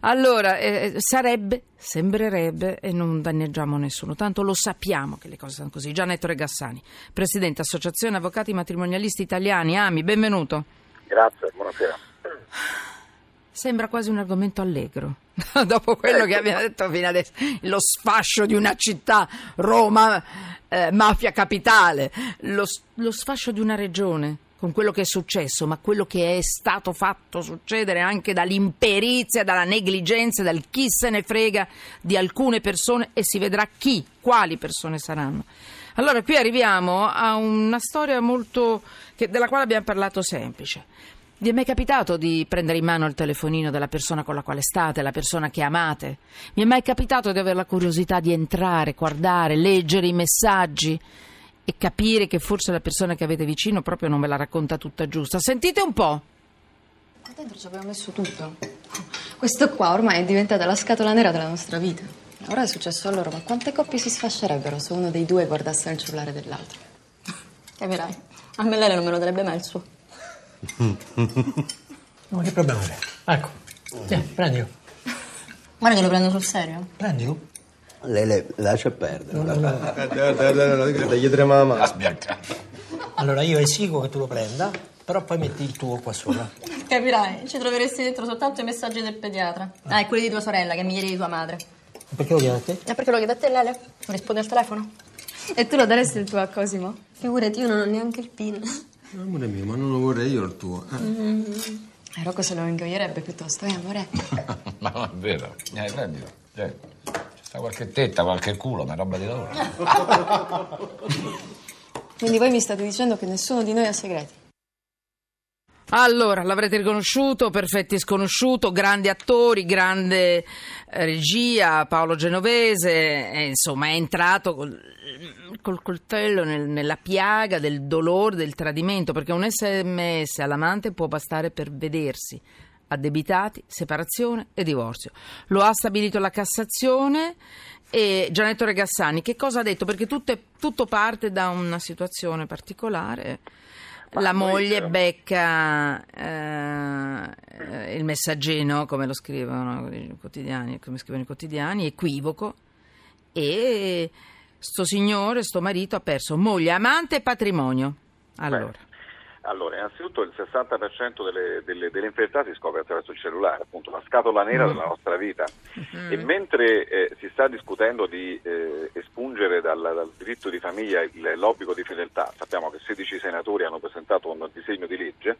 Allora, eh, sarebbe, sembrerebbe, e non danneggiamo nessuno, tanto lo sappiamo che le cose sono così. Gianetto Regassani, Presidente Associazione Avvocati Matrimonialisti Italiani, AMI, benvenuto. Grazie, buonasera. Sembra quasi un argomento allegro, dopo quello che abbiamo detto fino adesso, lo sfascio di una città, Roma, eh, mafia capitale, lo, lo sfascio di una regione con quello che è successo, ma quello che è stato fatto succedere anche dall'imperizia, dalla negligenza, dal chi se ne frega di alcune persone e si vedrà chi, quali persone saranno. Allora qui arriviamo a una storia molto che, della quale abbiamo parlato semplice. Vi è mai capitato di prendere in mano il telefonino della persona con la quale state, la persona che amate? Mi è mai capitato di avere la curiosità di entrare, guardare, leggere i messaggi? E capire che forse la persona che avete vicino proprio non ve la racconta tutta giusta. Sentite un po'. Qua dentro ci abbiamo messo tutto. Questo qua ormai è diventata la scatola nera della nostra vita. Ora è successo a loro, ma quante coppie si sfascerebbero se uno dei due guardasse il cellulare dell'altro? Capirai, a me lei non me lo darebbe mai il suo. No, che problema c'è? Ecco, Tieni, prendilo. Guarda che lo prendo sul serio. Prendilo. Lele, lascia perdere. No, no, no. Dagli trema la mano. Allora io esigo che tu lo prenda, però poi metti il tuo qua sopra. Capirai, ci troveresti dentro soltanto i messaggi del pediatra. Ah, e quelli di tua sorella, che mi ieri di tua madre. Perché lo chiedi a te? E perché lo chiede a te, Lele? Non rispondi al telefono? E tu lo daresti il tuo a Cosimo? Figurati, io non ho neanche il PIN. Amore mio, ma non lo vorrei io il tuo. eh. E Rocco se lo ingoierebbe piuttosto, eh, amore? Ma non è vero. Eh, prendilo. Cioè, sta qualche tetta, qualche culo, ma è roba di lavoro. Quindi voi mi state dicendo che nessuno di noi ha segreti? Allora, l'avrete riconosciuto, Perfetti Sconosciuto, grandi attori, grande eh, regia, Paolo Genovese, e, insomma è entrato col, col coltello nel- nella piaga del dolore, del tradimento, perché un sms all'amante può bastare per vedersi addebitati, separazione e divorzio. Lo ha stabilito la Cassazione e Gianetto Regassani, che cosa ha detto? Perché tutto, è- tutto parte da una situazione particolare. Ma La moglie siamo- becca eh, il messaggino, come lo scrivono i quotidiani, come scrivono i quotidiani, equivoco, e sto signore, sto marito ha perso moglie, amante e patrimonio. Allora, Allora, innanzitutto il 60% delle, delle, delle infedeltà si scopre attraverso il cellulare, appunto la scatola nera della nostra vita. E mentre eh, si sta discutendo di eh, espungere dal, dal diritto di famiglia il- l'obbligo di fedeltà, sappiamo che 16 senatori hanno presentato un disegno di legge,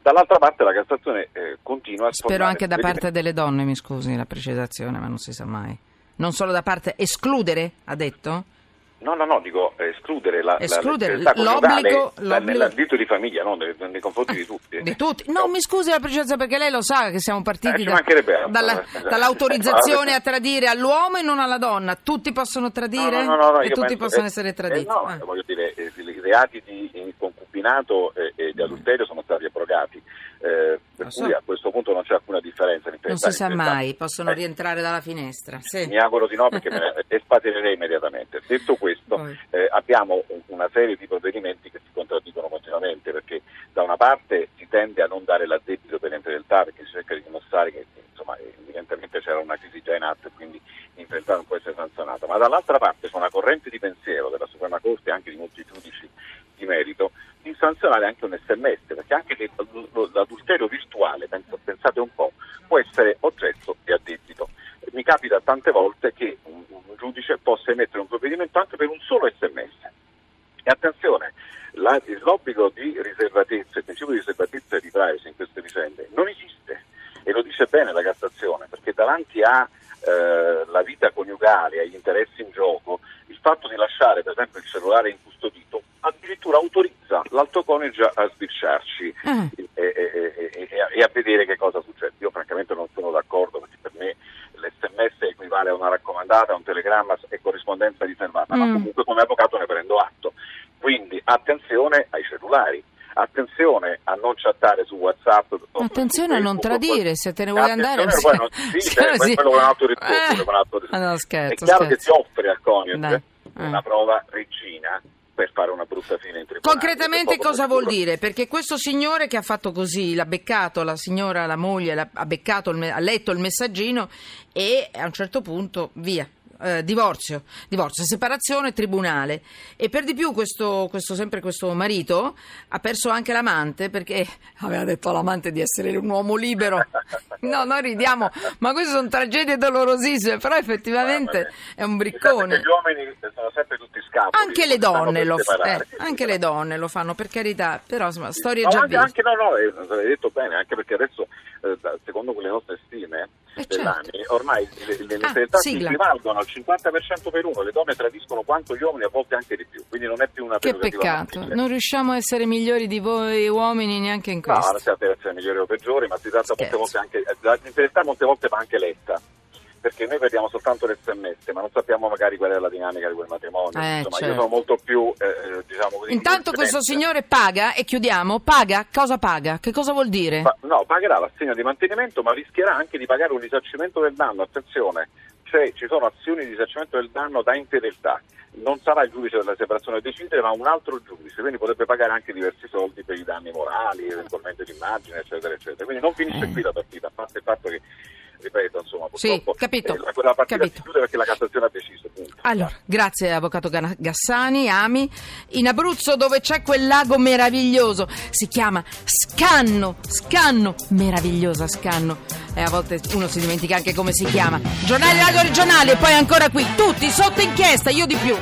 dall'altra parte la Cassazione eh, continua a spero anche da parte delle donne, mi scusi la precisazione, ma non si sa mai. Non solo da parte escludere, ha detto? No, no, no, dico eh, escludere la, Escludere la l'obbligo- l'obbligo- diritto di famiglia, no, nei, nei confronti di tutti. Di tutti? No, mi scusi la precisazione perché lei lo sa che siamo partiti Eh, da- dalla- eh. dall'autorizzazione a tradire all'uomo e non alla donna. Tutti possono tradire No, no, no, no, e tutti penso- possono eh, essere eh, traditi. no, Ah. voglio dire, eh, i reati di eh, concubinato e, e di adulterio sono stati abrogati, eh, per so. cui a questo punto non c'è alcuna differenza. in Non si sa in mai, possono Eh, rientrare dalla finestra. Sì. Mi auguro di no perché me ne espatirerei immediatamente. Detto questo, eh, abbiamo un- una serie di provvedimenti che si contraddicono continuamente perché da una parte si tende a non dare l'addebito per l'infedeltà perché si cerca di dimostrare che insomma, evidentemente c'era una crisi già in atto e quindi l'infedeltà non può essere sanzionata, ma dall'altra parte c'è una corrente di pensiero della Suprema Corte e anche di molti giudici di merito di sanzionare anche un sms perché anche l'ad- l'adulterio virtuale, pensate un po', può essere oggetto di addebito. Mi capita tante volte che un, un giudice possa emettere un provvedimento anche per un solo sms. E attenzione, la- l'obbligo di riservatezza, il principio di riservatezza e di privacy in queste vicende non esiste e lo dice bene la Cassazione perché davanti alla vita coniugale, agli interessi in gioco, il fatto di lasciare per esempio il cellulare incustodito addirittura autorizza l'altro coniuge a sbirciarci Ah. e, e- e- e- a vedere che cosa succede. Io francamente non sono d'accordo perché per me l'SMS equivale a una raccomandata, a un telegramma e corrispondenza riservata, ma Mm. comunque come avvocato ne prendo atto. Quindi attenzione ai cellulari, attenzione a non chattare su WhatsApp. Attenzione a non tradire, se te ne vuoi andare. Attenzione, poi non- sì, se beh, no quello è un altro discorso, Eh. quello è un altro discorso. Ah, no, scherzo, è chiaro scherzo. che si offre al coniuge Dai. Eh. una prova regina per fare una brutta fine in tribunale. Concretamente cosa vuol dire? Perché questo signore che ha fatto così, l'ha beccato, la signora, la moglie, l'ha- ha beccato, ha letto il messaggino e a un certo punto via. Eh, divorzio, divorzio, separazione, tribunale e per di più questo, questo- sempre questo marito ha perso anche l'amante perché aveva detto all'amante di essere un uomo libero no noi ridiamo ma queste sono tragedie dolorosissime però effettivamente è un briccone Gli uomini sono sempre tutti scapoli. anche le donne lo fanno, separare. anche le donne lo fanno per carità, però insomma, storie No, già anche, viste. anche no, no, eh, l'hai detto bene, anche perché adesso, eh, secondo le nostre stime Eh, dell'anni, ormai le, le, Ah, equivalgono al 50% per uno, le donne tradiscono quanto gli uomini, a volte anche di più, quindi non è più una Che peccato, maschile. non riusciamo a essere migliori di voi uomini neanche in No, non questo. si tratta di essere migliori o peggiori, ma si tratta molte volte anche, eh, la fedeltà molte volte va anche letta. Perché noi vediamo soltanto le sms, ma non sappiamo magari qual è la dinamica di quel matrimonio. Eh, Insomma, certo. io sono molto più, eh, eh, diciamo così. Intanto questo signore paga, e chiudiamo, paga, cosa paga? Che cosa vuol dire? Pa- no, pagherà l'assegno di mantenimento, ma rischierà anche di pagare un risarcimento del danno. Attenzione, se ci sono azioni di risarcimento del danno da infedeltà, non sarà il giudice della separazione a decidere, ma un altro giudice, quindi potrebbe pagare anche diversi soldi per i danni morali, eventualmente d'immagine, eccetera, eccetera. Quindi non finisce Eh. qui la partita, a parte il fatto che, ripeto, insomma, Sì, purtroppo capito, eh, la, quella partita capito. si chiude perché la Cassazione ha deciso. punto. Allora, grazie avvocato Ga- Gassani, Ami. In Abruzzo dove c'è quel lago meraviglioso, si chiama Scanno, Scanno, meravigliosa Scanno. E a volte uno si dimentica anche come si chiama. Giornale radio regionale e poi ancora qui, tutti sotto inchiesta, io di più.